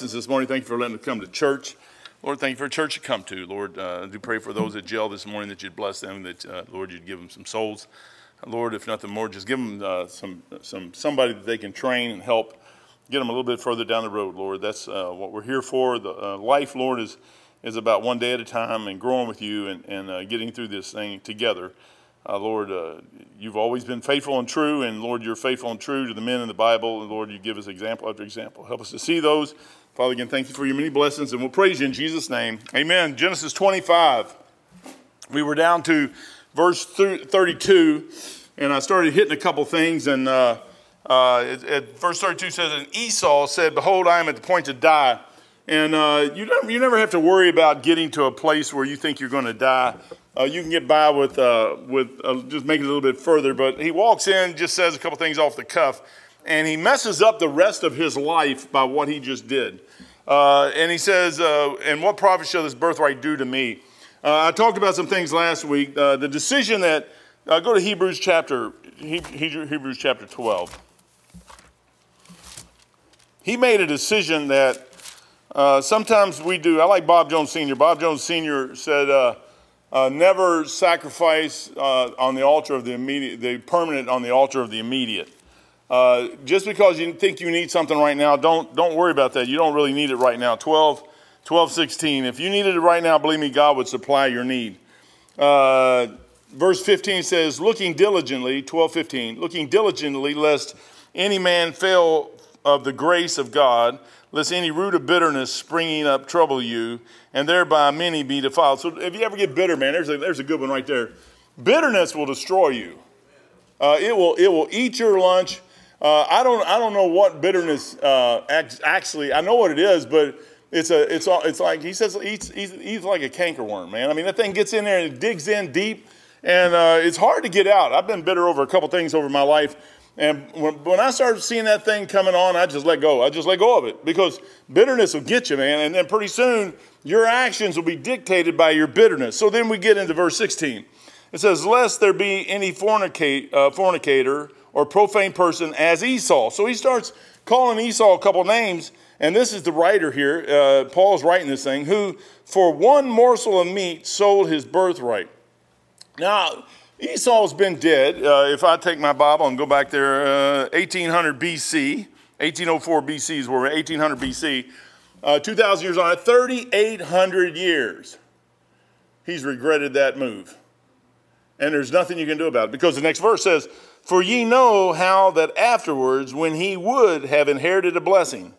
this morning. Thank you for letting us come to church. Lord, thank you for a church to come to. Lord, uh, I do pray for those at jail this morning that you'd bless them, that, uh, Lord, you'd give them some souls. Lord, if nothing more, just give them uh, some, some, somebody that they can train and help get them a little bit further down the road, Lord. That's uh, what we're here for. The uh, life, Lord, is, is about one day at a time and growing with you and, and uh, getting through this thing together. Uh, Lord, uh, you've always been faithful and true, and Lord, you're faithful and true to the men in the Bible. And Lord, you give us example after example. Help us to see those. Father, again, thank you for your many blessings, and we'll praise you in Jesus' name. Amen. Genesis 25. We were down to verse 32, and I started hitting a couple things, and uh, uh, it, it, verse 32 says, And Esau said, Behold, I am at the point to die. And uh, you, you never have to worry about getting to a place where you think you're going to die. Uh, you can get by with, uh, with uh, just making it a little bit further. But he walks in, just says a couple things off the cuff, and he messes up the rest of his life by what he just did. Uh, and he says, uh, And what profit shall this birthright do to me? Uh, I talked about some things last week. the decision that, go to Hebrews chapter, Hebrews chapter 12. He made a decision that sometimes we do. I like Bob Jones Sr. Bob Jones Sr. said, uh, never sacrifice uh, on the altar of the immediate, the permanent on the altar of the immediate. Uh, just because you think you need something right now, don't, don't worry about that. You don't really need it right now. 12, 12, 16. If you needed it right now, believe me, God would supply your need. Uh, verse 15 says, looking diligently, 12, 15, looking diligently lest any man fail of the grace of God, lest any root of bitterness springing up trouble you, and thereby many be defiled. So if you ever get bitter, man, there's a, there's a good one right there. Bitterness will destroy you. Uh, it will it will eat your lunch. Uh, I don't I don't know what bitterness uh, actually. I know what it is, but it's a it's all it's like he says eats eats, eats like a cankerworm, man. I mean that thing gets in there and it digs in deep, and uh, it's hard to get out. I've been bitter over a couple things over my life. And when, when I started seeing that thing coming on, I just let go. I just let go of it because bitterness will get you, man. And then pretty soon, your actions will be dictated by your bitterness. So then we get into verse 16. It says, Lest there be any fornicate, uh, fornicator or profane person as Esau. So he starts calling Esau a couple names. And this is the writer here, uh, Paul's writing this thing, who for one morsel of meat sold his birthright. Now, Esau's been dead. Uh, if I take my Bible and go back there, uh, 1800 BC, 1804 BC is where we're 1800 BC, uh, 2,000 years on, 3,800 years. He's regretted that move. And there's nothing you can do about it because the next verse says, For ye know how that afterwards, when he would have inherited a blessing,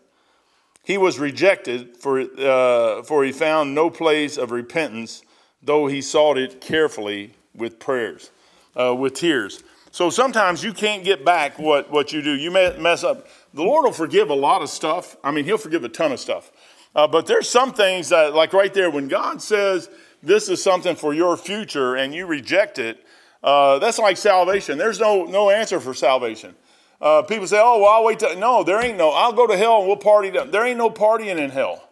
he was rejected, for, uh, for he found no place of repentance, though he sought it carefully with prayers, uh, with tears. So sometimes you can't get back what, what you do. You may mess up. The Lord will forgive a lot of stuff. I mean, He'll forgive a ton of stuff. Uh, but there's some things that, like right there, when God says this is something for your future and you reject it, uh, that's like salvation. There's no, no answer for salvation. Uh, people say, oh, well, I'll wait till. No, there ain't no. I'll go to hell and we'll party. There ain't no partying in hell.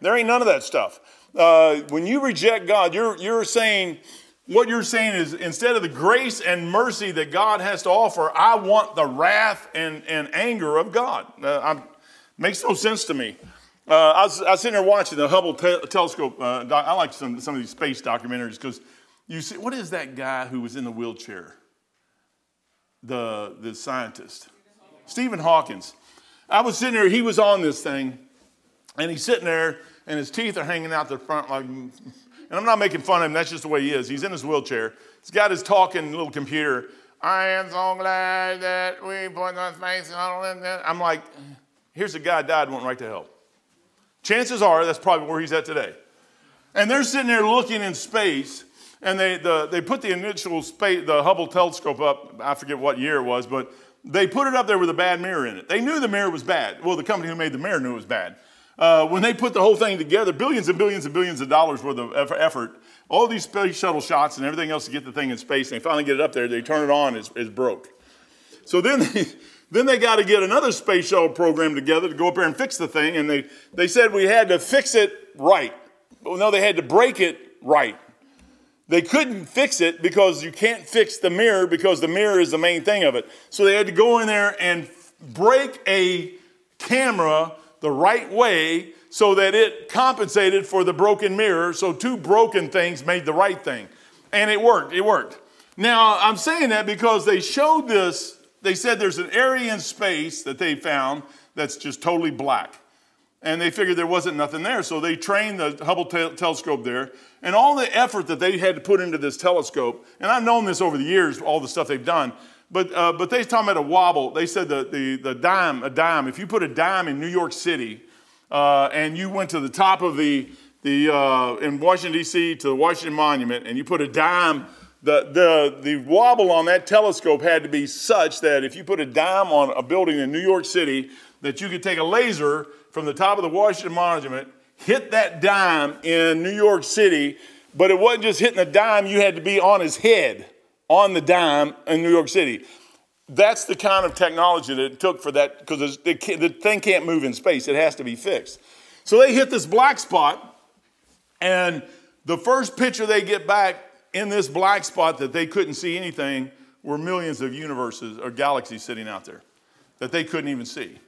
There ain't none of that stuff. Uh, when you reject God, you're, you're saying, what you're saying is instead of the grace and mercy that God has to offer, I want the wrath and, and anger of God. Uh, makes no sense to me. Uh, I, was, I was sitting there watching the Hubble te- telescope. Uh, doc, I like some, some of these space documentaries because you see, what is that guy who was in the wheelchair? The, the scientist, Stephen Hawkins. I was sitting there, he was on this thing, and he's sitting there, and his teeth are hanging out the front like and I'm not making fun of him, that's just the way he is. He's in his wheelchair. He's got his talking little computer. I am so glad that we put the space on it. I'm like, here's a guy died went right to hell. Chances are that's probably where he's at today. And they're sitting there looking in space, and they, the, they put the initial space, the Hubble telescope up, I forget what year it was, but they put it up there with a bad mirror in it. They knew the mirror was bad. Well, the company who made the mirror knew it was bad. Uh, when they put the whole thing together, billions and billions and billions of dollars worth of effort, all these space shuttle shots and everything else to get the thing in space, and they finally get it up there, they turn it on, it's, it's broke. So then they, then they got to get another space shuttle program together to go up there and fix the thing, and they, they said we had to fix it right. Well, no, they had to break it right. They couldn't fix it because you can't fix the mirror because the mirror is the main thing of it. So they had to go in there and break a camera the right way so that it compensated for the broken mirror. So two broken things made the right thing. And it worked. It worked. Now, I'm saying that because they showed this, they said there's an area in space that they found that's just totally black. And they figured there wasn't nothing there. So they trained the Hubble te- telescope there. And all the effort that they had to put into this telescope, and I've known this over the years, all the stuff they've done, but, uh, but they talking about a wobble. They said the, the, the dime, a dime, if you put a dime in New York City uh, and you went to the top of the, the uh, in Washington, D.C., to the Washington Monument, and you put a dime, the, the, the wobble on that telescope had to be such that if you put a dime on a building in New York City, that you could take a laser from the top of the Washington Monument, hit that dime in New York City, but it wasn't just hitting the dime, you had to be on his head on the dime in New York City. That's the kind of technology that it took for that, because the thing can't move in space, it has to be fixed. So they hit this black spot, and the first picture they get back in this black spot that they couldn't see anything were millions of universes or galaxies sitting out there that they couldn't even see.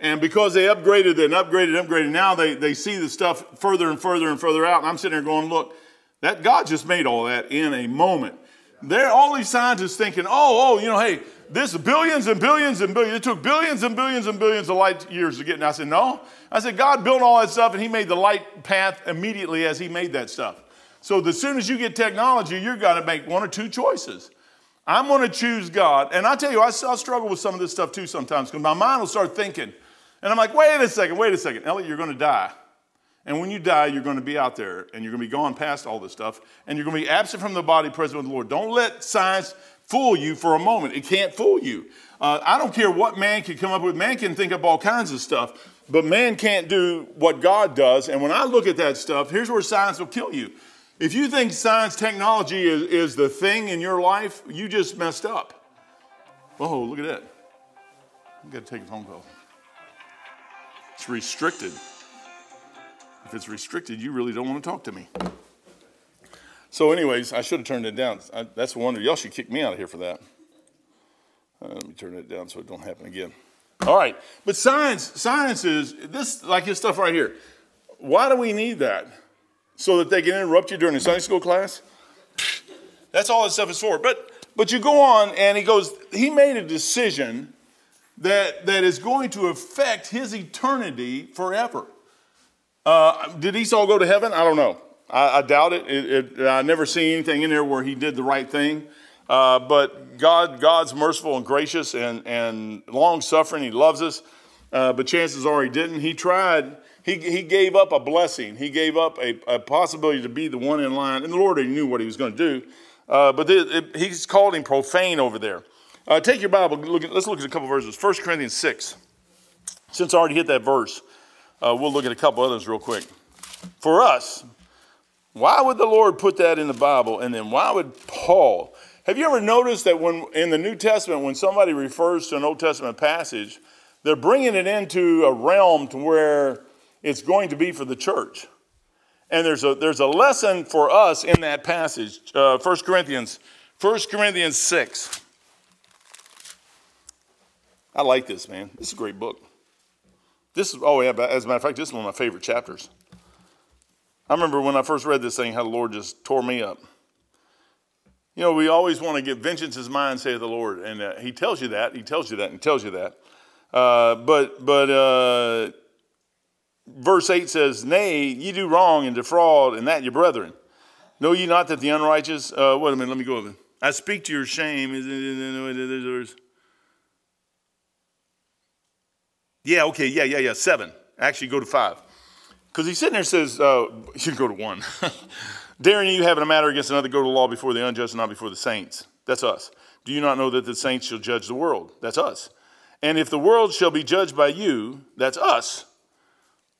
And because they upgraded and upgraded and upgraded, now they, they see the stuff further and further and further out. And I'm sitting there going, look, that God just made all that in a moment. There, are all these scientists thinking, oh, oh, you know, hey, this billions and billions and billions. It took billions and billions and billions of light years to get. And I said, no. I said, God built all that stuff and He made the light path immediately as He made that stuff. So as soon as you get technology, you're going to make one or two choices. I'm going to choose God. And I tell you, I, I struggle with some of this stuff too sometimes because my mind will start thinking, and I'm like, wait a second, wait a second. Elliot, you're going to die. And when you die, you're going to be out there and you're going to be gone past all this stuff and you're going to be absent from the body, present with the Lord. Don't let science fool you for a moment. It can't fool you. Uh, I don't care what man can come up with. Man can think up all kinds of stuff, but man can't do what God does. And when I look at that stuff, here's where science will kill you. If you think science technology is, is the thing in your life, you just messed up. Whoa, look at that. I've got to take a phone call. It's restricted. If it's restricted, you really don't want to talk to me. So, anyways, I should have turned it down. I, that's a wonder. Y'all should kick me out of here for that. Uh, let me turn it down so it don't happen again. All right, but science, science is this like this stuff right here. Why do we need that? So that they can interrupt you during the Sunday school class? That's all this stuff is for. But but you go on, and he goes. He made a decision that, that is going to affect his eternity forever. Uh, did Esau go to heaven? I don't know. I, I doubt it. it, it I never see anything in there where he did the right thing. Uh, but God, God's merciful and gracious and, and long suffering. He loves us. Uh, but chances are he didn't. He tried. He, he gave up a blessing. He gave up a, a possibility to be the one in line. And the Lord knew what he was going to do. Uh, but it, it, he's called him profane over there. Uh, take your Bible, look at, let's look at a couple verses. 1 Corinthians 6. Since I already hit that verse, uh, we'll look at a couple others real quick. For us, why would the Lord put that in the Bible? And then why would Paul? Have you ever noticed that when in the New Testament, when somebody refers to an Old Testament passage, they're bringing it into a realm to where it's going to be for the church. And there's a, there's a lesson for us in that passage, uh, 1 Corinthians, 1 Corinthians 6. I like this, man. This is a great book. This is, oh, yeah, as a matter of fact, this is one of my favorite chapters. I remember when I first read this thing, how the Lord just tore me up. You know, we always want to get vengeance is mine, saith the Lord. And uh, he tells you that, he tells you that, and tells you that. Uh, but, but, uh, verse 8 says, Nay, ye do wrong and defraud, and that your brethren. Know ye not that the unrighteous, uh, wait a minute, let me go over. I speak to your shame. Yeah, okay, yeah, yeah, yeah, seven. Actually, go to five. Because he's sitting there and says, uh, you go to one. Daring you having a matter against another, go to law before the unjust and not before the saints. That's us. Do you not know that the saints shall judge the world? That's us. And if the world shall be judged by you, that's us.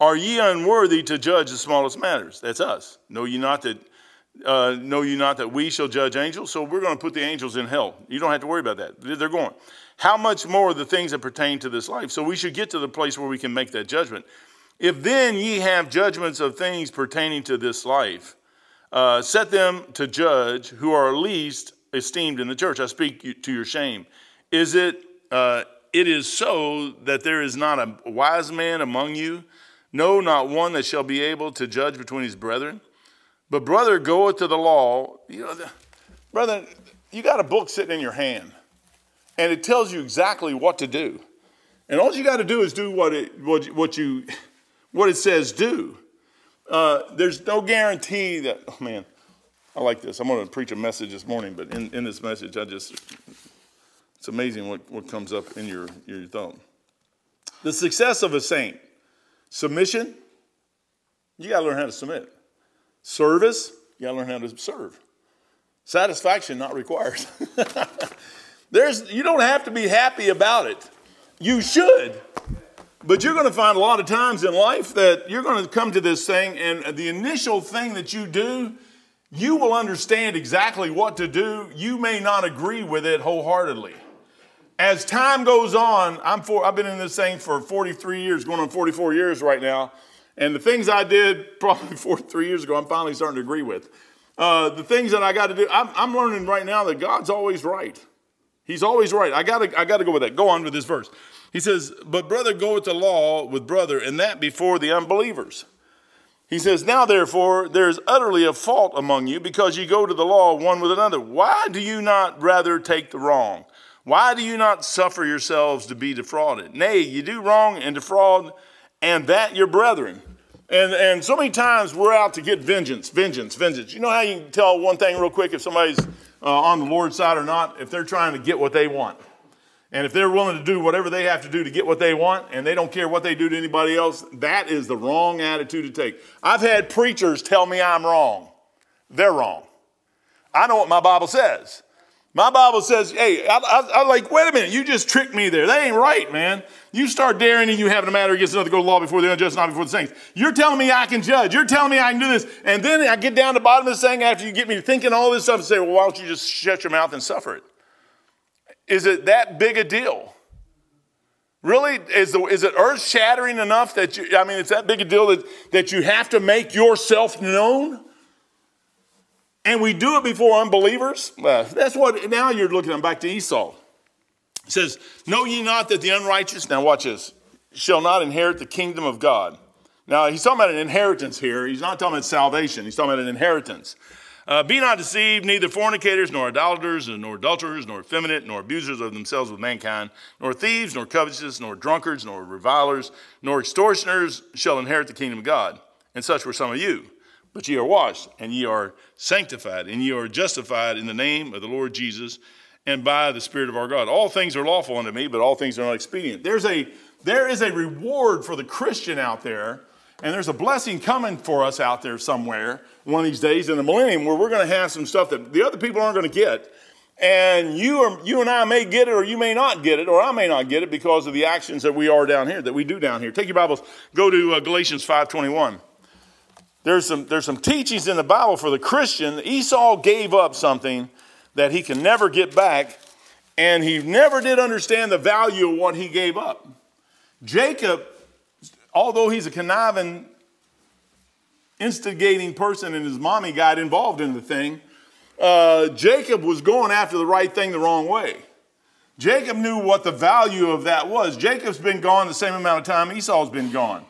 Are ye unworthy to judge the smallest matters? That's us. Know ye not that uh, know you not that we shall judge angels? So we're going to put the angels in hell. You don't have to worry about that. They're going. How much more the things that pertain to this life? So we should get to the place where we can make that judgment. If then ye have judgments of things pertaining to this life, uh, set them to judge who are least esteemed in the church. I speak to your shame. Is it, uh, it is so that there is not a wise man among you, no, not one that shall be able to judge between his brethren. But brother goeth to the law. You know, the, brother, you got a book sitting in your hand, and it tells you exactly what to do. And all you got to do is do what it, what, what, you, what it says do. Uh, there's no guarantee that, oh man, I like this. I'm going to preach a message this morning, but in, in this message, I just, it's amazing what, what comes up in your, your thought. The success of a saint submission, you got to learn how to submit. Service, you got to learn how to serve. Satisfaction, not required. There's, you don't have to be happy about it. You should. But you're going to find a lot of times in life that you're going to come to this thing, and the initial thing that you do, you will understand exactly what to do. You may not agree with it wholeheartedly. As time goes on, I'm for, I've been in this thing for 43 years, going on 44 years right now. And the things I did probably 43 years ago, I'm finally starting to agree with. Uh, the things that I got to do, I'm, I'm learning right now that God's always right. He's always right. I gotta, I gotta go with that. Go on with this verse. He says, But brother goeth to law with brother, and that before the unbelievers. He says, Now therefore there is utterly a fault among you, because ye go to the law one with another. Why do you not rather take the wrong? Why do you not suffer yourselves to be defrauded? Nay, you do wrong and defraud, and that your brethren. And, and so many times we're out to get vengeance, vengeance, vengeance. You know how you can tell one thing real quick if somebody's uh, on the Lord's side or not? If they're trying to get what they want. And if they're willing to do whatever they have to do to get what they want and they don't care what they do to anybody else, that is the wrong attitude to take. I've had preachers tell me I'm wrong. They're wrong. I know what my Bible says. My Bible says, hey, I, I, I, like, wait a minute, you just tricked me there. That ain't right, man. You start daring and you having a matter against another go to law before the unjust, not before the saints. You're telling me I can judge. You're telling me I can do this. And then I get down to the bottom of this thing after you get me thinking all this stuff and say, well, why don't you just shut your mouth and suffer it? Is it that big a deal? Really? Is, the, is it earth shattering enough that you, I mean, it's that big a deal that, that you have to make yourself known? And we do it before unbelievers. That's what, now you're looking back to Esau. It says, Know ye not that the unrighteous, now watch this, shall not inherit the kingdom of God. Now, he's talking about an inheritance here. He's not talking about salvation. He's talking about an inheritance. Uh, be not deceived, neither fornicators, nor idolaters, nor adulterers, nor effeminate, nor abusers of themselves with mankind, nor thieves, nor covetous, nor drunkards, nor revilers, nor extortioners shall inherit the kingdom of God. And such were some of you. But ye are washed, and ye are sanctified, and ye are justified in the name of the Lord Jesus and by the Spirit of our God. All things are lawful unto me, but all things are not expedient. There's a, there is a reward for the Christian out there, and there's a blessing coming for us out there somewhere one of these days in the millennium where we're going to have some stuff that the other people aren't going to get. And you, are, you and I may get it, or you may not get it, or I may not get it because of the actions that we are down here, that we do down here. Take your Bibles, go to uh, Galatians 5.21 there's some, there's some teachings in the Bible for the Christian. Esau gave up something that he can never get back, and he never did understand the value of what he gave up. Jacob, although he's a conniving, instigating person, and his mommy got involved in the thing, uh, Jacob was going after the right thing the wrong way. Jacob knew what the value of that was. Jacob's been gone the same amount of time Esau's been gone.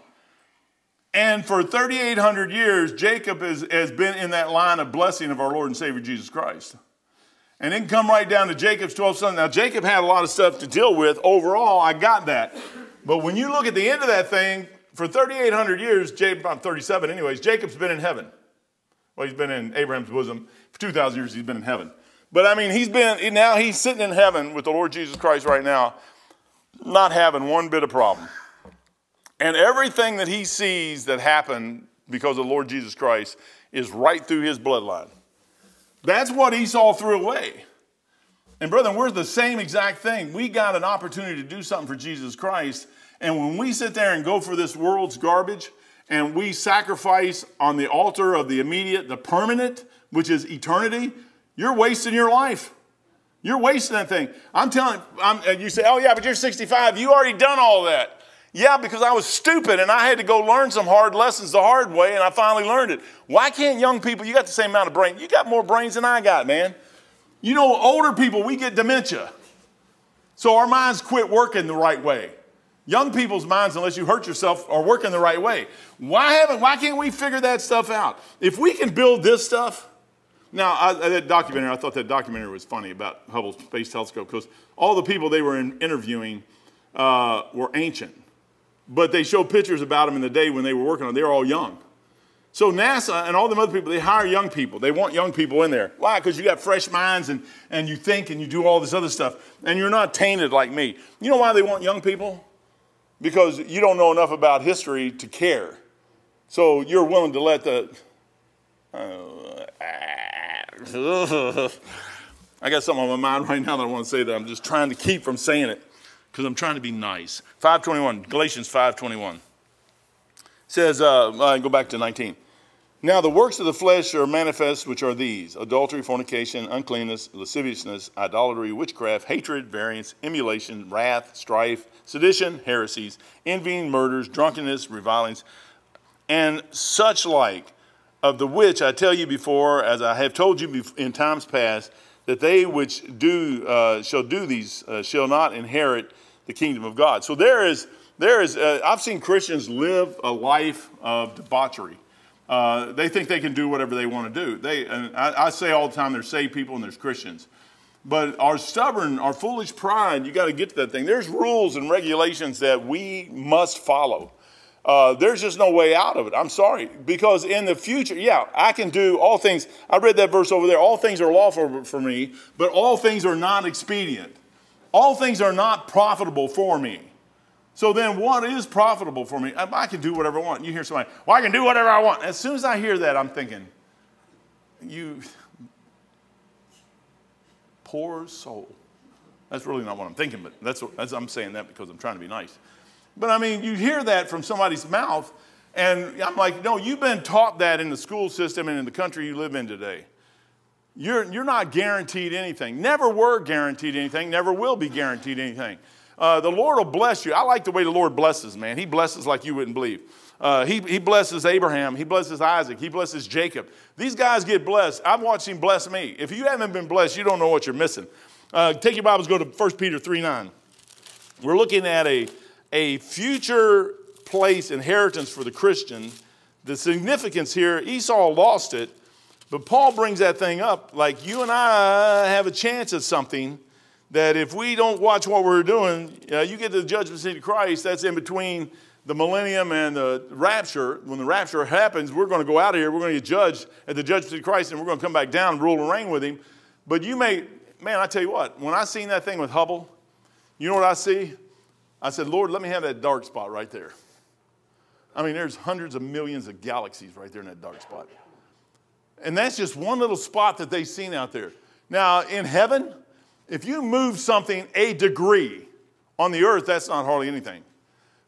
And for 3,800 years, Jacob has, has been in that line of blessing of our Lord and Savior Jesus Christ. And then come right down to Jacob's 12 sons. Now, Jacob had a lot of stuff to deal with. Overall, I got that. But when you look at the end of that thing, for 3,800 years, Jacob, about 37 anyways, Jacob's been in heaven. Well, he's been in Abraham's bosom. For 2,000 years, he's been in heaven. But I mean, he's been, now he's sitting in heaven with the Lord Jesus Christ right now, not having one bit of problem. And everything that he sees that happened because of the Lord Jesus Christ is right through his bloodline. That's what Esau threw away. And, brother, we're the same exact thing. We got an opportunity to do something for Jesus Christ. And when we sit there and go for this world's garbage and we sacrifice on the altar of the immediate, the permanent, which is eternity, you're wasting your life. You're wasting that thing. I'm telling I'm, you, say, oh, yeah, but you're 65. You already done all that. Yeah, because I was stupid and I had to go learn some hard lessons the hard way and I finally learned it. Why can't young people, you got the same amount of brain, you got more brains than I got, man. You know, older people, we get dementia. So our minds quit working the right way. Young people's minds, unless you hurt yourself, are working the right way. Why haven't? Why can't we figure that stuff out? If we can build this stuff, now I, that documentary, I thought that documentary was funny about Hubble Space Telescope because all the people they were in, interviewing uh, were ancient, but they show pictures about them in the day when they were working on. They were all young. So NASA and all them other people, they hire young people. They want young people in there. Why? Because you got fresh minds and, and you think and you do all this other stuff. And you're not tainted like me. You know why they want young people? Because you don't know enough about history to care. So you're willing to let the. Uh, I got something on my mind right now that I want to say that I'm just trying to keep from saying it because I'm trying to be nice. 521, Galatians 521 says, uh, go back to 19. Now the works of the flesh are manifest, which are these adultery, fornication, uncleanness, lasciviousness, idolatry, witchcraft, hatred, variance, emulation, wrath, strife, sedition, heresies, envying, murders, drunkenness, revilings, and such like, of the which I tell you before, as I have told you in times past, that they which do uh, shall do these uh, shall not inherit the kingdom of God. So there is, there is. Uh, I've seen Christians live a life of debauchery. Uh, they think they can do whatever they want to do. They, I, I, say all the time, there's saved people and there's Christians. But our stubborn, our foolish pride, you got to get to that thing. There's rules and regulations that we must follow. Uh, there's just no way out of it. I'm sorry. Because in the future, yeah, I can do all things. I read that verse over there. All things are lawful for me, but all things are not expedient. All things are not profitable for me. So then, what is profitable for me? I, can do whatever I want. You hear somebody, well, I can do whatever I want. As soon as I hear that, I'm thinking, you poor soul. That's really not what I'm thinking, but that's, what, that's I'm saying that because I'm trying to be nice. But I mean, you hear that from somebody's mouth, and I'm like, no, you've been taught that in the school system and in the country you live in today. You're, you're not guaranteed anything. Never were guaranteed anything, never will be guaranteed anything. Uh, the Lord will bless you. I like the way the Lord blesses, man. He blesses like you wouldn't believe. Uh, he, he blesses Abraham. He blesses Isaac. He blesses Jacob. These guys get blessed. I've watched him bless me. If you haven't been blessed, you don't know what you're missing. Uh, take your Bibles, go to 1 Peter 3 9. We're looking at a, a future place, inheritance for the Christian. The significance here, Esau lost it, but Paul brings that thing up like you and I have a chance at something that if we don't watch what we're doing, uh, you get to the judgment seat of Christ, that's in between the millennium and the rapture. When the rapture happens, we're going to go out of here, we're going to get judged at the judgment seat of Christ, and we're going to come back down and rule and reign with him. But you may, man, I tell you what, when I seen that thing with Hubble, you know what I see? I said, Lord, let me have that dark spot right there. I mean, there's hundreds of millions of galaxies right there in that dark spot. And that's just one little spot that they've seen out there. Now, in heaven, if you move something a degree on the earth, that's not hardly anything.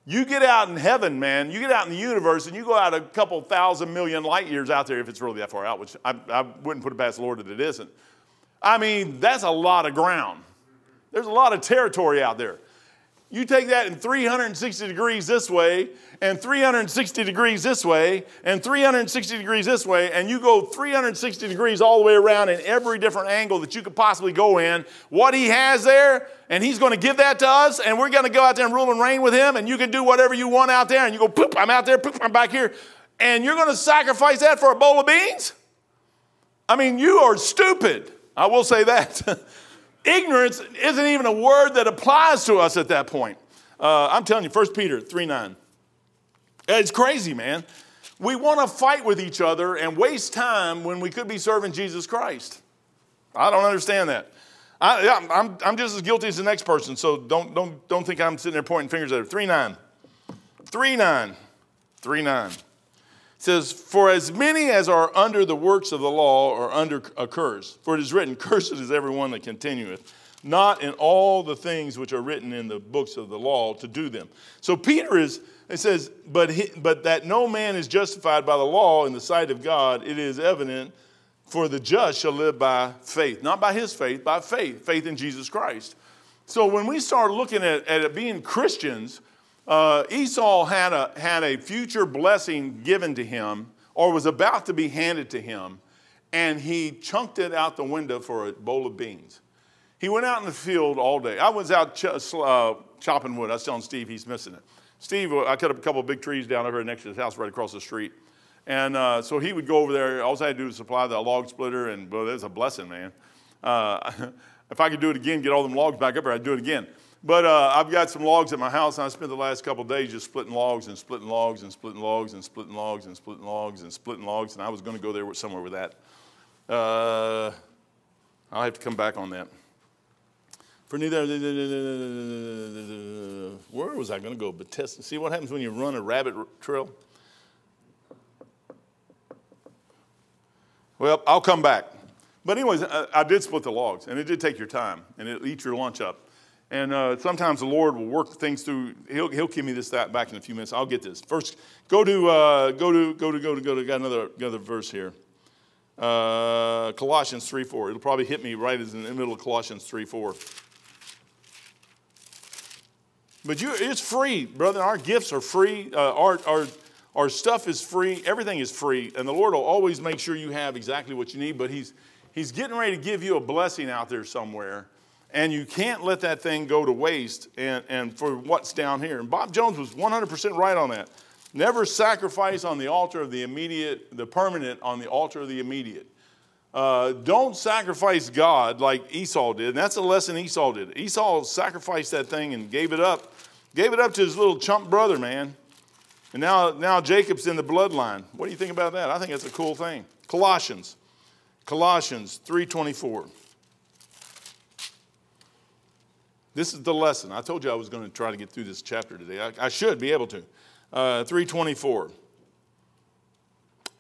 You get out in heaven, man, you get out in the universe and you go out a couple thousand million light years out there if it's really that far out, which I, I wouldn't put it past the Lord that it isn't. I mean, that's a lot of ground. There's a lot of territory out there. You take that in 360 degrees this way, and 360 degrees this way, and 360 degrees this way, and you go 360 degrees all the way around in every different angle that you could possibly go in. What he has there, and he's going to give that to us, and we're going to go out there and rule and reign with him, and you can do whatever you want out there, and you go, poop, I'm out there, poop, I'm back here, and you're going to sacrifice that for a bowl of beans? I mean, you are stupid. I will say that. Ignorance isn't even a word that applies to us at that point. Uh, I'm telling you, 1 Peter 3 9. It's crazy, man. We want to fight with each other and waste time when we could be serving Jesus Christ. I don't understand that. I, am I'm, I'm just as guilty as the next person, so don't, don't, don't think I'm sitting there pointing fingers at her. 3 9. 3 9. 3 9 says, For as many as are under the works of the law are under a curse. For it is written, Cursed is everyone that continueth, not in all the things which are written in the books of the law to do them. So Peter is, it says, but, he, but that no man is justified by the law in the sight of God, it is evident, for the just shall live by faith. Not by his faith, by faith, faith in Jesus Christ. So when we start looking at, at being Christians, uh, Esau had a, had a future blessing given to him or was about to be handed to him, and he chunked it out the window for a bowl of beans. He went out in the field all day. I was out ch- uh, chopping wood. I was telling Steve he's missing it. Steve, uh, I cut up a couple of big trees down over next to his house right across the street. And uh, so he would go over there. All I had to do was supply the log splitter, and well, that's a blessing, man. Uh, if I could do it again, get all them logs back up there, I'd do it again. But uh, I've got some logs at my house, and I spent the last couple days just splitting logs and splitting logs and splitting logs and splitting logs and splitting logs and splitting logs, and I was going to go there somewhere with that. Uh, I'll have to come back on that. For neither, where was I going to go? Bethesda. See what happens when you run a rabbit trail? Well, I'll come back. But, anyways, I, I did split the logs, and it did take your time, and it eat your lunch up. And uh, sometimes the Lord will work things through. He'll, he'll give me this that back in a few minutes. I'll get this. First, go to uh, go to go to go to go to got another another verse here. Uh, Colossians 3 4. It'll probably hit me right in the middle of Colossians 3 4. But you, it's free, brother. Our gifts are free. Uh, our, our, our stuff is free. Everything is free. And the Lord will always make sure you have exactly what you need. But He's, he's getting ready to give you a blessing out there somewhere and you can't let that thing go to waste and, and for what's down here. And Bob Jones was 100% right on that. Never sacrifice on the altar of the immediate, the permanent on the altar of the immediate. Uh, don't sacrifice God like Esau did. And that's a lesson Esau did. Esau sacrificed that thing and gave it up. Gave it up to his little chump brother, man. And now, now Jacob's in the bloodline. What do you think about that? I think that's a cool thing. Colossians. Colossians 324. This is the lesson. I told you I was going to try to get through this chapter today. I, I should be able to. Uh, 324,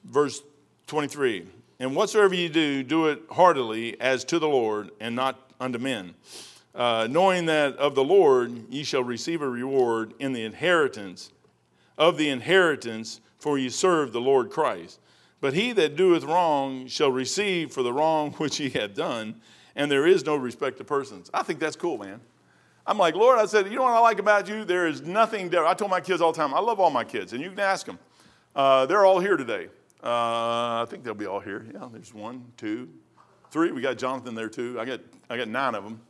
verse 23. And whatsoever you do, do it heartily as to the Lord and not unto men, uh, knowing that of the Lord ye shall receive a reward in the inheritance of the inheritance, for ye serve the Lord Christ. But he that doeth wrong shall receive for the wrong which he hath done, and there is no respect to persons. I think that's cool, man. I'm like, Lord, I said, you know what I like about you? There is nothing different. I told my kids all the time, I love all my kids, and you can ask them. Uh, they're all here today. Uh, I think they'll be all here. Yeah, there's one, two, three. We got Jonathan there too. I got, I got nine of them.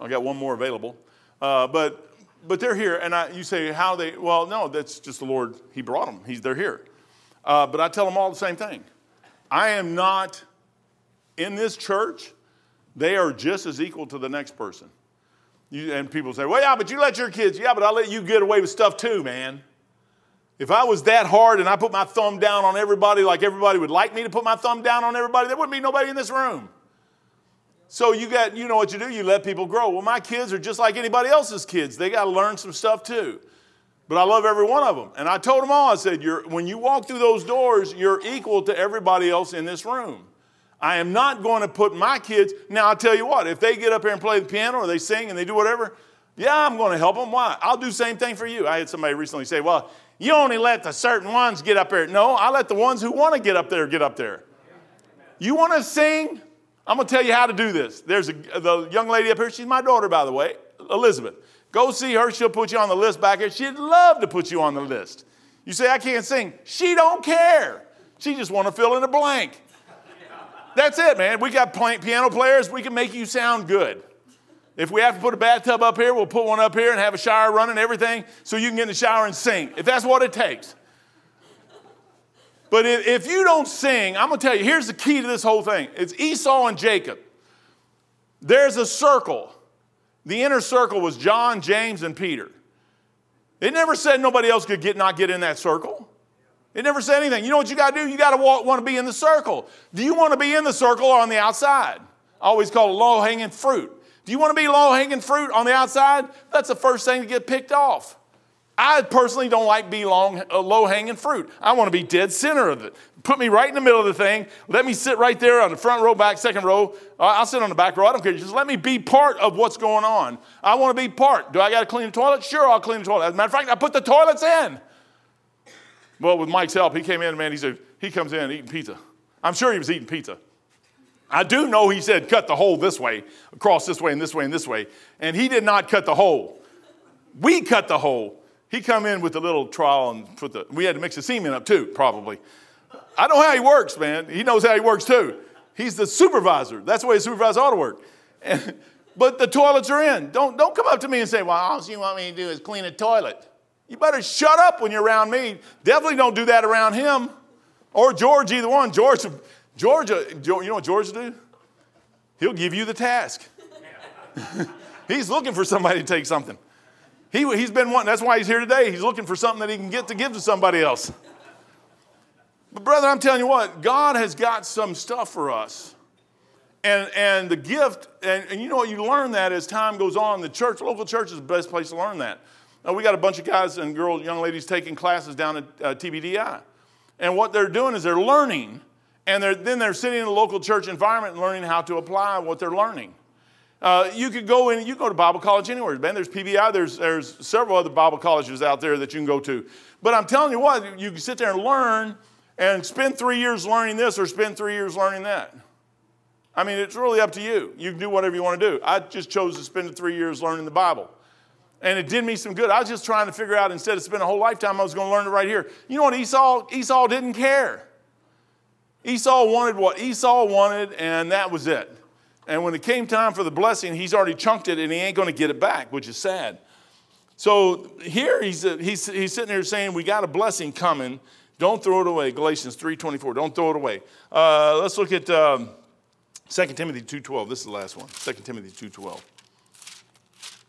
I got one more available. Uh, but, but they're here, and I, you say, how they, well, no, that's just the Lord. He brought them. He's, they're here. Uh, but I tell them all the same thing. I am not in this church. They are just as equal to the next person. You, and people say, well, yeah, but you let your kids, yeah, but I let you get away with stuff too, man. If I was that hard and I put my thumb down on everybody like everybody would like me to put my thumb down on everybody, there wouldn't be nobody in this room. So you got, you know what you do, you let people grow. Well, my kids are just like anybody else's kids. They got to learn some stuff too. But I love every one of them. And I told them all, I said, when you walk through those doors, you're equal to everybody else in this room. I am not going to put my kids. Now, I'll tell you what, if they get up here and play the piano or they sing and they do whatever, yeah, I'm going to help them. Why? I'll do the same thing for you. I had somebody recently say, well, you only let the certain ones get up there. No, I let the ones who want to get up there get up there. You want to sing? I'm going to tell you how to do this. There's a, the young lady up here. She's my daughter, by the way, Elizabeth. Go see her. She'll put you on the list back here. She'd love to put you on the list. You say, I can't sing. She don't care. She just want to fill in a blank. That's it, man. We got piano players. We can make you sound good. If we have to put a bathtub up here, we'll put one up here and have a shower running, everything, so you can get in the shower and sing, if that's what it takes. But if you don't sing, I'm going to tell you, here's the key to this whole thing it's Esau and Jacob. There's a circle. The inner circle was John, James, and Peter. It never said nobody else could get, not get in that circle. It never said anything. You know what you got to do? You got to want to be in the circle. Do you want to be in the circle or on the outside? I always call it low hanging fruit. Do you want to be low hanging fruit on the outside? That's the first thing to get picked off. I personally don't like be long, uh, low hanging fruit. I want to be dead center of it. Put me right in the middle of the thing. Let me sit right there on the front row, back, second row. I'll sit on the back row. I don't care. Just let me be part of what's going on. I want to be part. Do I got to clean the toilet? Sure, I'll clean the toilet. As a matter of fact, I put the toilets in. Well, with Mike's help, he came in, man, he said, he comes in eating pizza. I'm sure he was eating pizza. I do know he said, cut the hole this way, across this way, and this way, and this way. And he did not cut the hole. We cut the hole. He come in with a little trowel and put the, we had to mix the semen up too, probably. I know how he works, man. He knows how he works too. He's the supervisor. That's the way a supervisor ought to work. And, But the toilets are in. Don't, don't come up to me and say, well, all you want me to do is clean a toilet. You better shut up when you're around me. Definitely don't do that around him or George, either one. George, George, you know what George do? He'll give you the task. he's looking for somebody to take something. He, he's been wanting, that's why he's here today. He's looking for something that he can get to give to somebody else. But, brother, I'm telling you what, God has got some stuff for us. And, and the gift, and, and you know what, you learn that as time goes on. The church, local church is the best place to learn that. Now, we got a bunch of guys and girls, young ladies taking classes down at uh, TBDI. And what they're doing is they're learning, and they're, then they're sitting in a local church environment and learning how to apply what they're learning. Uh, you could go in, you go to Bible college anywhere, man. There's PBI, there's, there's several other Bible colleges out there that you can go to. But I'm telling you what, you can sit there and learn and spend three years learning this or spend three years learning that. I mean, it's really up to you. You can do whatever you want to do. I just chose to spend three years learning the Bible. And it did me some good. I was just trying to figure out, instead of spending a whole lifetime, I was going to learn it right here. You know what Esau? Esau didn't care. Esau wanted what Esau wanted, and that was it. And when it came time for the blessing, he's already chunked it and he ain't going to get it back, which is sad. So here he's, he's, he's sitting there saying, We got a blessing coming. Don't throw it away. Galatians 3.24. Don't throw it away. Uh, let's look at um, 2 Timothy 2.12. This is the last one. 2 Timothy 2.12.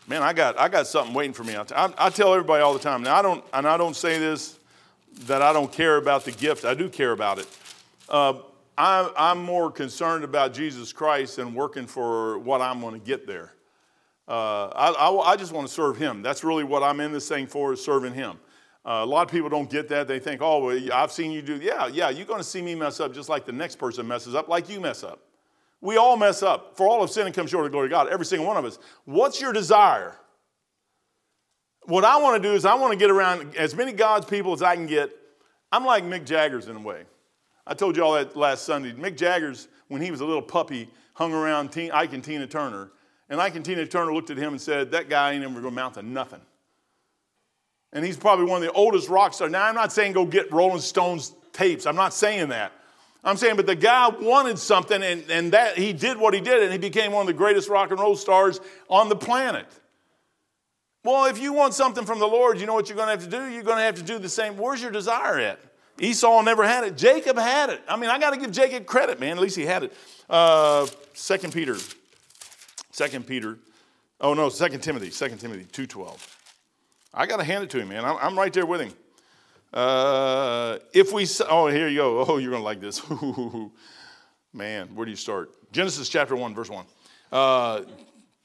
Man, I got, I got something waiting for me. I, I tell everybody all the time. Now, I don't, and I don't say this that I don't care about the gift. I do care about it. Uh, I, I'm more concerned about Jesus Christ and working for what I'm going to get there. Uh, I, I, I, just want to serve Him. That's really what I'm in this thing for, is serving Him. Uh, a lot of people don't get that. They think, oh, well, I've seen you do. Yeah, yeah, you're going to see me mess up just like the next person messes up, like you mess up. We all mess up. For all of sin and come short of the glory of God, every single one of us. What's your desire? What I want to do is I want to get around as many God's people as I can get. I'm like Mick Jagger's in a way. I told you all that last Sunday. Mick Jagger's, when he was a little puppy, hung around Teen, Ike and Tina Turner. And Ike and Tina Turner looked at him and said, That guy ain't ever going to amount to nothing. And he's probably one of the oldest rock stars. Now, I'm not saying go get Rolling Stones tapes. I'm not saying that. I'm saying, but the guy wanted something, and, and that he did what he did, and he became one of the greatest rock and roll stars on the planet. Well, if you want something from the Lord, you know what you're going to have to do? You're going to have to do the same. Where's your desire at? Esau never had it. Jacob had it. I mean, I got to give Jacob credit, man. At least he had it. Uh, 2 Peter. 2 Peter. Oh, no, 2 Timothy. 2 Timothy 2.12. I got to hand it to him, man. I'm right there with him. Uh, if we, oh, here you go. Oh, you're going to like this. man, where do you start? Genesis chapter 1, verse 1. Uh,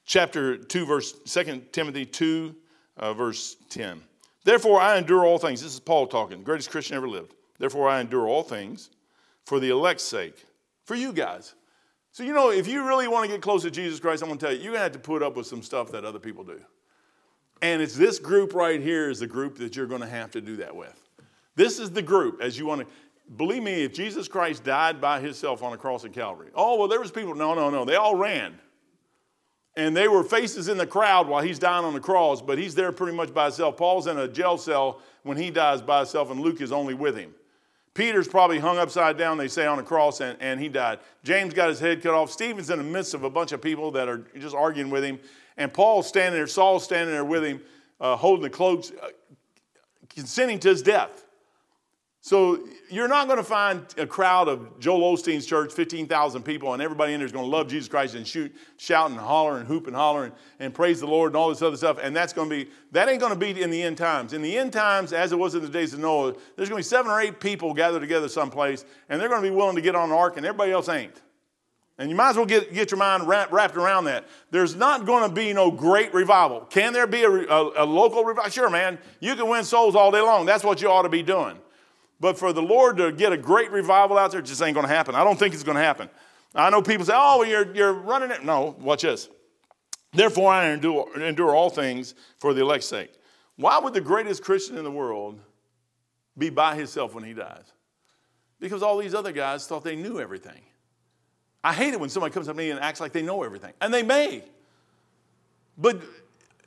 chapter 2, verse, 2 Timothy 2, uh, verse 10. Therefore, I endure all things. This is Paul talking, greatest Christian ever lived. Therefore, I endure all things for the elect's sake, for you guys. So, you know, if you really want to get close to Jesus Christ, I'm going to tell you, you're going to have to put up with some stuff that other people do. And it's this group right here is the group that you're going to have to do that with. This is the group as you want to. Believe me, if Jesus Christ died by himself on a cross in Calvary, oh, well, there was people, no, no, no, they all ran. And they were faces in the crowd while he's dying on the cross, but he's there pretty much by himself. Paul's in a jail cell when he dies by himself, and Luke is only with him. Peter's probably hung upside down, they say, on a cross, and, and he died. James got his head cut off. Stephen's in the midst of a bunch of people that are just arguing with him. And Paul's standing there, Saul's standing there with him, uh, holding the cloaks, uh, consenting to his death. So you're not going to find a crowd of Joel Osteen's church, 15,000 people, and everybody in there is going to love Jesus Christ and shoot, shout and holler and hoop and holler and, and praise the Lord and all this other stuff. And that's going to be, that ain't going to be in the end times. In the end times, as it was in the days of Noah, there's going to be seven or eight people gathered together someplace, and they're going to be willing to get on an ark, and everybody else ain't. And you might as well get, get your mind wrapped, wrapped around that. There's not going to be no great revival. Can there be a, a, a local revival? Sure, man. You can win souls all day long. That's what you ought to be doing. But for the Lord to get a great revival out there, it just ain't going to happen. I don't think it's going to happen. I know people say, oh, you're, you're running it. No, watch this. Therefore, I endure, endure all things for the elect's sake. Why would the greatest Christian in the world be by himself when he dies? Because all these other guys thought they knew everything. I hate it when somebody comes up to me and acts like they know everything, and they may. But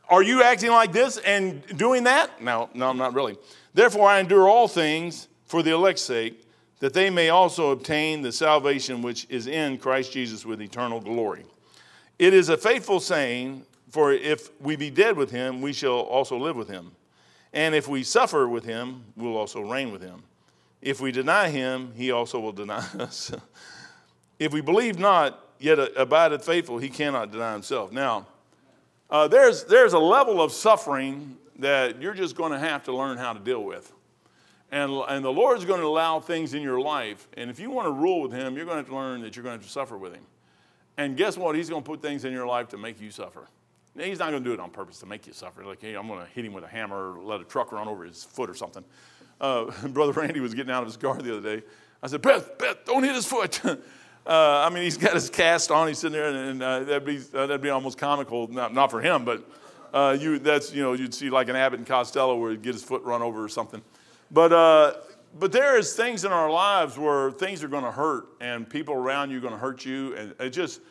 are you acting like this and doing that? No, no, I'm not really. Therefore, I endure all things for the elect's sake, that they may also obtain the salvation which is in Christ Jesus with eternal glory. It is a faithful saying, for if we be dead with him, we shall also live with him. And if we suffer with him, we'll also reign with him. If we deny him, he also will deny us. if we believe not, yet abideth faithful, he cannot deny himself. Now, uh, there's, there's a level of suffering that you're just going to have to learn how to deal with. And, and the Lord's going to allow things in your life. And if you want to rule with Him, you're going to have to learn that you're going to have to suffer with Him. And guess what? He's going to put things in your life to make you suffer. He's not going to do it on purpose to make you suffer. Like, hey, I'm going to hit him with a hammer or let a truck run over his foot or something. Uh, Brother Randy was getting out of his car the other day. I said, Beth, Beth, don't hit his foot. Uh, I mean, he's got his cast on. He's sitting there, and, and uh, that'd be uh, that'd be almost comical. Not, not for him, but uh, you that's you know you'd see like an Abbott and Costello where he'd get his foot run over or something. But uh, but there is things in our lives where things are going to hurt, and people around you are going to hurt you, and it just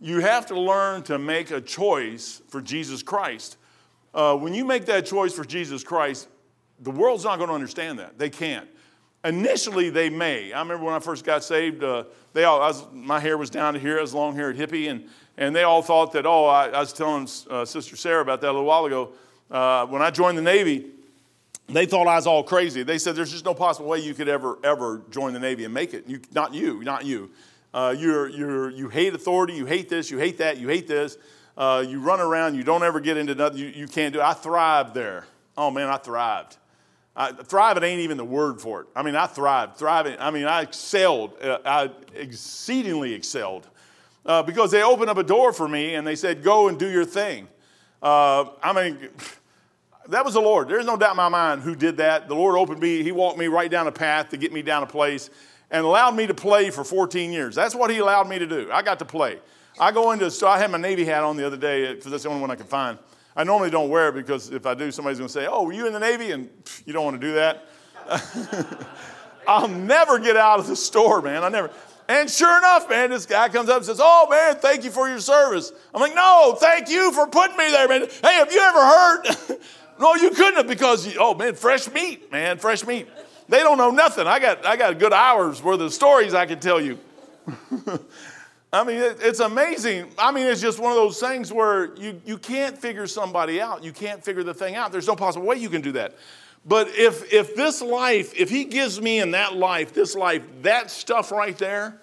you have to learn to make a choice for Jesus Christ. Uh, when you make that choice for Jesus Christ, the world's not going to understand that. They can't. Initially, they may. I remember when I first got saved, uh, they all, was, my hair was down to here, I was long haired hippie, and, and they all thought that, oh, I, I was telling uh, Sister Sarah about that a little while ago. Uh, when I joined the Navy, they thought I was all crazy. They said there's just no possible way you could ever, ever join the Navy and make it. You, not you, not you. Uh, you're, you're, you hate authority, you hate this, you hate that, you hate this. Uh, you run around, you don't ever get into nothing, you, you can't do it. I thrived there. Oh man, I thrived. I, thriving ain't even the word for it. I mean, I thrived. Thriving, I mean, I excelled. Uh, I exceedingly excelled uh, because they opened up a door for me and they said, go and do your thing. Uh, I mean, that was the Lord. There's no doubt in my mind who did that. The Lord opened me, He walked me right down a path to get me down a place and allowed me to play for 14 years. That's what He allowed me to do. I got to play. I go into, so I had my Navy hat on the other day because that's the only one I could find. I normally don't wear it because if I do, somebody's going to say, Oh, were you in the Navy? And pff, you don't want to do that. I'll never get out of the store, man. I never. And sure enough, man, this guy comes up and says, Oh, man, thank you for your service. I'm like, No, thank you for putting me there, man. Hey, have you ever heard? no, you couldn't have because, you, oh, man, fresh meat, man, fresh meat. They don't know nothing. I got, I got good hours worth of stories I can tell you. I mean, it's amazing. I mean, it's just one of those things where you, you can't figure somebody out. You can't figure the thing out. There's no possible way you can do that. But if, if this life, if he gives me in that life, this life, that stuff right there,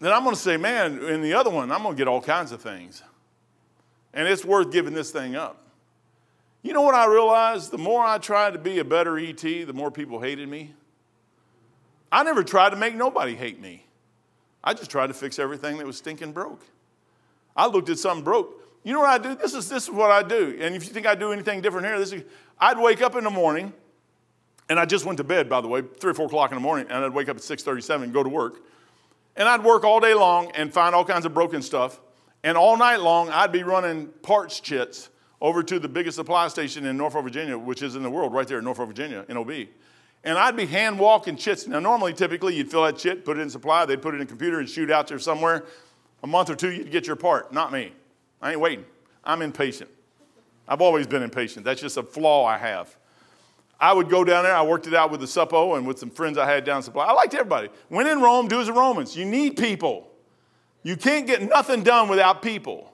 then I'm going to say, man, in the other one, I'm going to get all kinds of things. And it's worth giving this thing up. You know what I realized? The more I tried to be a better ET, the more people hated me. I never tried to make nobody hate me. I just tried to fix everything that was stinking broke. I looked at something broke. You know what I do? This is, this is what I do. And if you think I do anything different here, this is, I'd wake up in the morning, and I just went to bed, by the way, 3 or 4 o'clock in the morning, and I'd wake up at 6.37 and go to work. And I'd work all day long and find all kinds of broken stuff. And all night long, I'd be running parts chits over to the biggest supply station in Norfolk, Virginia, which is in the world, right there in Norfolk, Virginia, NOB and I'd be hand walking chits. Now, normally, typically, you'd fill that chit, put it in supply, they'd put it in a computer and shoot out there somewhere. A month or two, you'd get your part. Not me. I ain't waiting. I'm impatient. I've always been impatient. That's just a flaw I have. I would go down there. I worked it out with the Suppo and with some friends I had down supply. I liked everybody. When in Rome, do as the Romans. You need people. You can't get nothing done without people.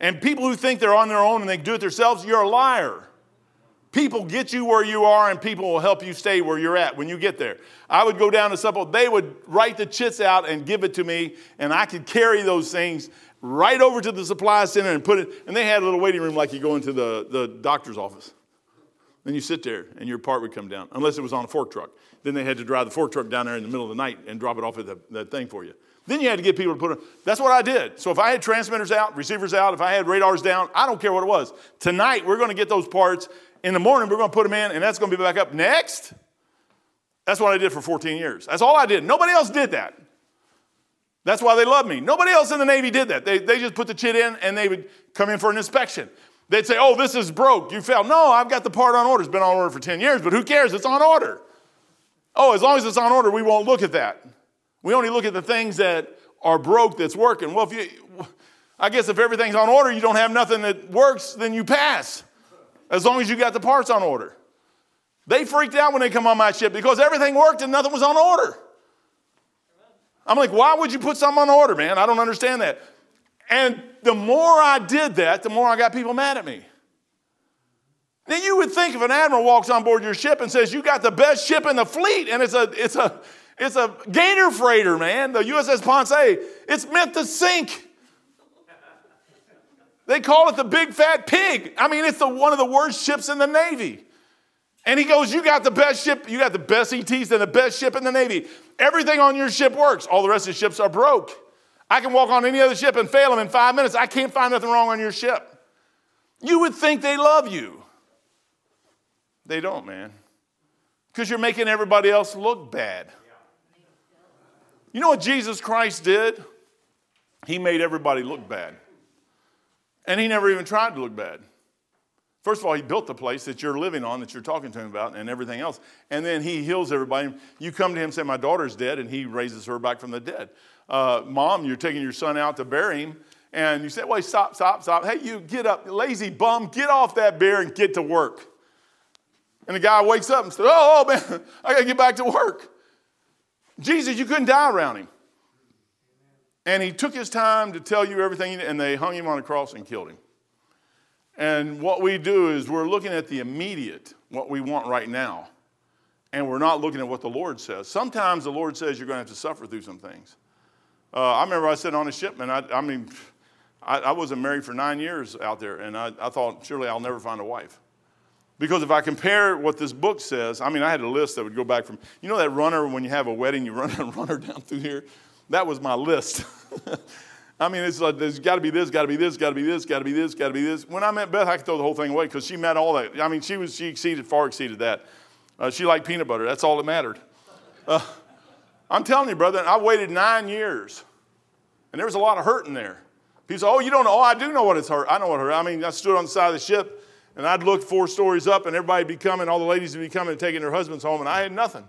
And people who think they're on their own and they do it themselves, you're a liar. People get you where you are, and people will help you stay where you're at when you get there. I would go down to Supple, they would write the chits out and give it to me, and I could carry those things right over to the supply center and put it. And they had a little waiting room like you go into the, the doctor's office. Then you sit there, and your part would come down, unless it was on a fork truck. Then they had to drive the fork truck down there in the middle of the night and drop it off at the, that thing for you. Then you had to get people to put it. That's what I did. So if I had transmitters out, receivers out, if I had radars down, I don't care what it was. Tonight we're going to get those parts in the morning, we're going to put them in, and that's going to be back up next. That's what I did for 14 years. That's all I did. Nobody else did that. That's why they love me. Nobody else in the Navy did that. They, they just put the chit in and they would come in for an inspection. They'd say, Oh, this is broke. You failed. No, I've got the part on order. It's been on order for 10 years, but who cares? It's on order. Oh, as long as it's on order, we won't look at that. We only look at the things that are broke that's working. Well, if you, I guess if everything's on order, you don't have nothing that works, then you pass as long as you got the parts on order. They freaked out when they come on my ship because everything worked and nothing was on order. I'm like, why would you put something on order, man? I don't understand that. And the more I did that, the more I got people mad at me. Now you would think if an admiral walks on board your ship and says, You got the best ship in the fleet, and it's a it's a it's a gator freighter, man, the USS Ponce, it's meant to sink. They call it the big fat pig. I mean, it's the, one of the worst ships in the Navy. And he goes, You got the best ship, you got the best ETs and the best ship in the Navy. Everything on your ship works. All the rest of the ships are broke. I can walk on any other ship and fail them in five minutes. I can't find nothing wrong on your ship. You would think they love you. They don't, man. Because you're making everybody else look bad. You know what Jesus Christ did? He made everybody look bad. And he never even tried to look bad. First of all, he built the place that you're living on, that you're talking to him about, and everything else. And then he heals everybody. You come to him and say, My daughter's dead, and he raises her back from the dead. Uh, Mom, you're taking your son out to bury him, and you say, Wait, stop, stop, stop. Hey, you get up, lazy bum, get off that bear and get to work. And the guy wakes up and says, Oh, oh man, I got to get back to work. Jesus, you couldn't die around him. And he took his time to tell you everything, and they hung him on a cross and killed him. And what we do is we're looking at the immediate, what we want right now, and we're not looking at what the Lord says. Sometimes the Lord says you're going to have to suffer through some things. Uh, I remember I said on a shipment, I, I mean, I, I, wasn't married for nine years out there, and I, I thought, surely I'll never find a wife. Because if I compare what this book says, I mean, I had a list that would go back from, you know, that runner when you have a wedding, you run a runner down through here? That was my list. I mean, it's like there's got to be this, got to be this, got to be this, got to be this, got to be this. When I met Beth, I could throw the whole thing away because she met all that. I mean, she was she exceeded far exceeded that. Uh, she liked peanut butter. That's all that mattered. Uh, I'm telling you, brother, I waited nine years, and there was a lot of hurt in there. People say, "Oh, you don't know? Oh, I do know what it's hurt. I know what hurt. I mean, I stood on the side of the ship, and I'd look four stories up, and everybody'd be coming, all the ladies would be coming and taking their husbands home, and I had nothing.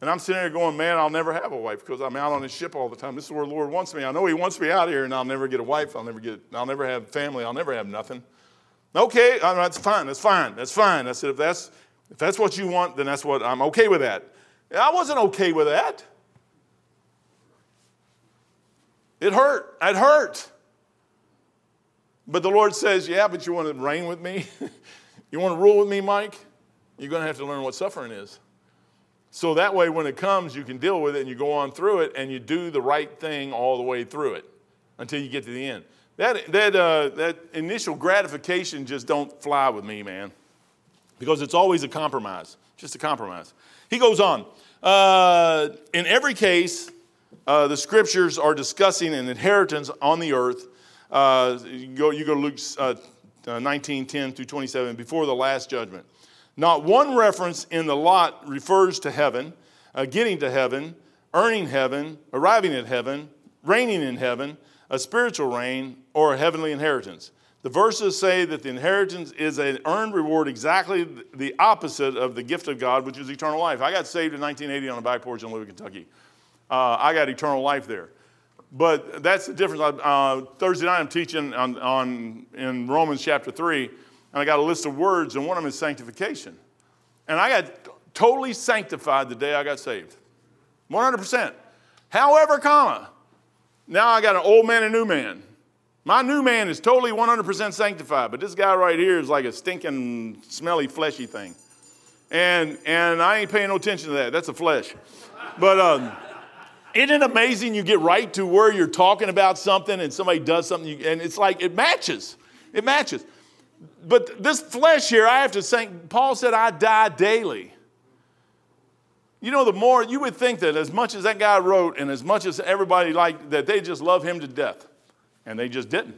And I'm sitting there going, man, I'll never have a wife because I'm out on this ship all the time. This is where the Lord wants me. I know He wants me out here, and I'll never get a wife. I'll never get. I'll never have family. I'll never have nothing. Okay, uh, that's fine. That's fine. That's fine. I said, if that's if that's what you want, then that's what I'm okay with that. I wasn't okay with that. It hurt. It hurt. But the Lord says, yeah, but you want to reign with me? you want to rule with me, Mike? You're going to have to learn what suffering is. So that way, when it comes, you can deal with it and you go on through it and you do the right thing all the way through it until you get to the end. That, that, uh, that initial gratification just don't fly with me, man, because it's always a compromise, just a compromise. He goes on. Uh, in every case, uh, the scriptures are discussing an inheritance on the earth. Uh, you, go, you go to Luke uh, uh, 19, 10 through 27, before the last judgment. Not one reference in the lot refers to heaven, uh, getting to heaven, earning heaven, arriving at heaven, reigning in heaven, a spiritual reign, or a heavenly inheritance. The verses say that the inheritance is an earned reward, exactly the opposite of the gift of God, which is eternal life. I got saved in 1980 on a back porch in Louisville, Kentucky. Uh, I got eternal life there. But that's the difference. Uh, Thursday night, I'm teaching on, on, in Romans chapter 3 and I got a list of words, and one of them is sanctification. And I got totally sanctified the day I got saved. 100%. However, comma, now I got an old man and new man. My new man is totally 100% sanctified, but this guy right here is like a stinking, smelly, fleshy thing. And, and I ain't paying no attention to that. That's a flesh. But um, isn't it amazing you get right to where you're talking about something and somebody does something, and it's like it matches. It matches but this flesh here, I have to say, Paul said, I die daily. You know, the more you would think that as much as that guy wrote and as much as everybody liked, that they just love him to death. And they just didn't.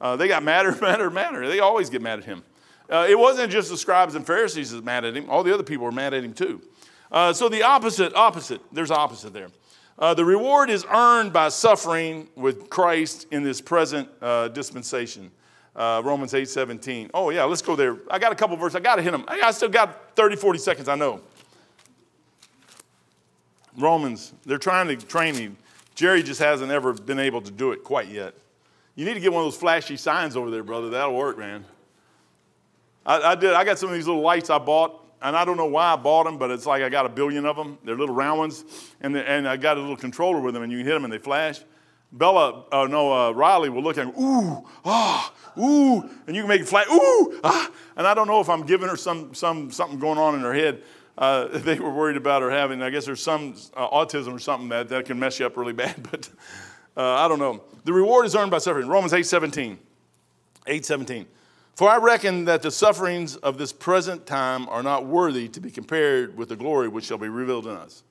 Uh, they got madder, madder, madder. They always get mad at him. Uh, it wasn't just the scribes and Pharisees that mad at him, all the other people were mad at him too. Uh, so the opposite, opposite, there's opposite there. Uh, the reward is earned by suffering with Christ in this present uh, dispensation uh, Romans 8 17. Oh, yeah, let's go there. I got a couple verses. I got to hit them. I still got 30, 40 seconds, I know. Romans, they're trying to train me. Jerry just hasn't ever been able to do it quite yet. You need to get one of those flashy signs over there, brother. That'll work, man. I, I did. I got some of these little lights I bought, and I don't know why I bought them, but it's like I got a billion of them. They're little round ones, and, the, and I got a little controller with them, and you can hit them and they flash. Bella, uh, no, uh, Riley will look at me, ooh, ah, ooh, and you can make it flat, ooh, ah. And I don't know if I'm giving her some, some, something going on in her head. Uh, they were worried about her having, I guess there's some uh, autism or something that, that can mess you up really bad, but uh, I don't know. The reward is earned by suffering. Romans 8 17. 8 17. For I reckon that the sufferings of this present time are not worthy to be compared with the glory which shall be revealed in us.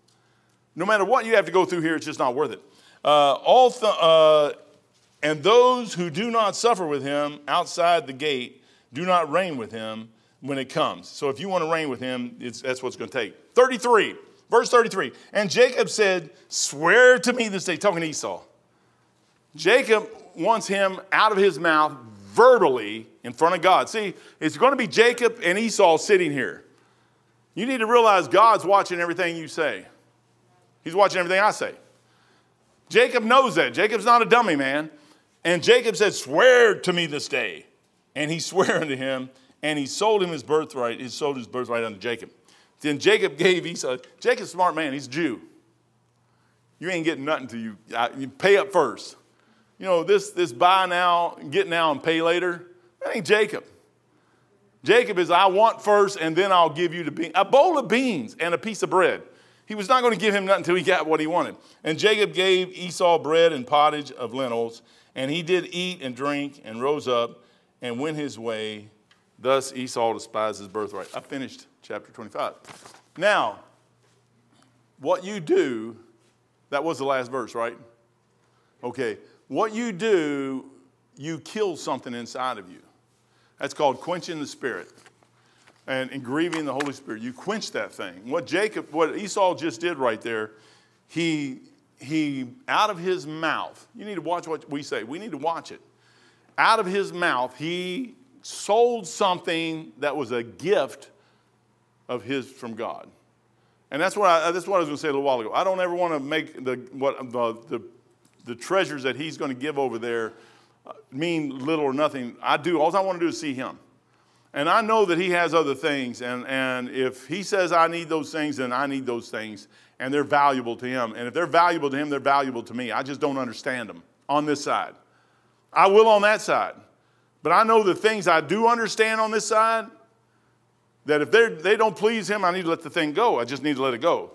No matter what you have to go through here, it's just not worth it. Uh, all th- uh, and those who do not suffer with him outside the gate do not reign with him when it comes. So if you want to reign with him, that's what's going to take. 33, verse 33. And Jacob said, Swear to me this day, talking to Esau. Jacob wants him out of his mouth verbally in front of God. See, it's going to be Jacob and Esau sitting here. You need to realize God's watching everything you say, He's watching everything I say. Jacob knows that. Jacob's not a dummy, man. And Jacob said, Swear to me this day. And he swore unto him, and he sold him his birthright. He sold his birthright unto Jacob. Then Jacob gave Esau. Jacob's a smart man. He's a Jew. You ain't getting nothing to you, uh, you pay up first. You know, this, this buy now, get now, and pay later, that ain't Jacob. Jacob is, I want first, and then I'll give you the bean, a bowl of beans and a piece of bread. He was not going to give him nothing until he got what he wanted. And Jacob gave Esau bread and pottage of lentils, and he did eat and drink and rose up and went his way. Thus Esau despised his birthright. I finished chapter 25. Now, what you do, that was the last verse, right? Okay. What you do, you kill something inside of you. That's called quenching the spirit and, and grieving the Holy Spirit. You quench that thing. What Jacob, what Esau just did right there, he he out of his mouth, you need to watch what we say. We need to watch it. Out of his mouth, he sold something that was a gift of his from God. And that's what I, that's what I was going to say a little while ago. I don't ever want to make the, what, the, the the treasures that he's going to give over there uh, mean little or nothing. I do. All I want to do is see him. And I know that he has other things. And, and if he says I need those things, then I need those things. And they're valuable to him. And if they're valuable to him, they're valuable to me. I just don't understand them on this side. I will on that side. But I know the things I do understand on this side, that if they don't please him, I need to let the thing go. I just need to let it go.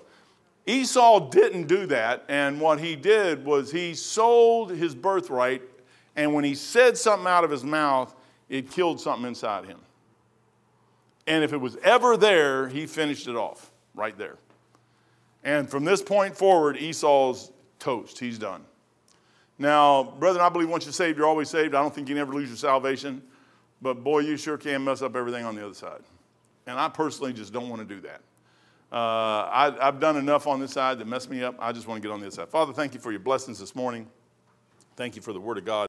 Esau didn't do that, and what he did was he sold his birthright, and when he said something out of his mouth, it killed something inside him. And if it was ever there, he finished it off right there. And from this point forward, Esau's toast. He's done. Now, brethren, I believe once you're saved, you're always saved. I don't think you can ever lose your salvation. But boy, you sure can mess up everything on the other side. And I personally just don't want to do that. Uh, I, have done enough on this side that messed me up. I just want to get on the other side. Father, thank you for your blessings this morning. Thank you for the word of God.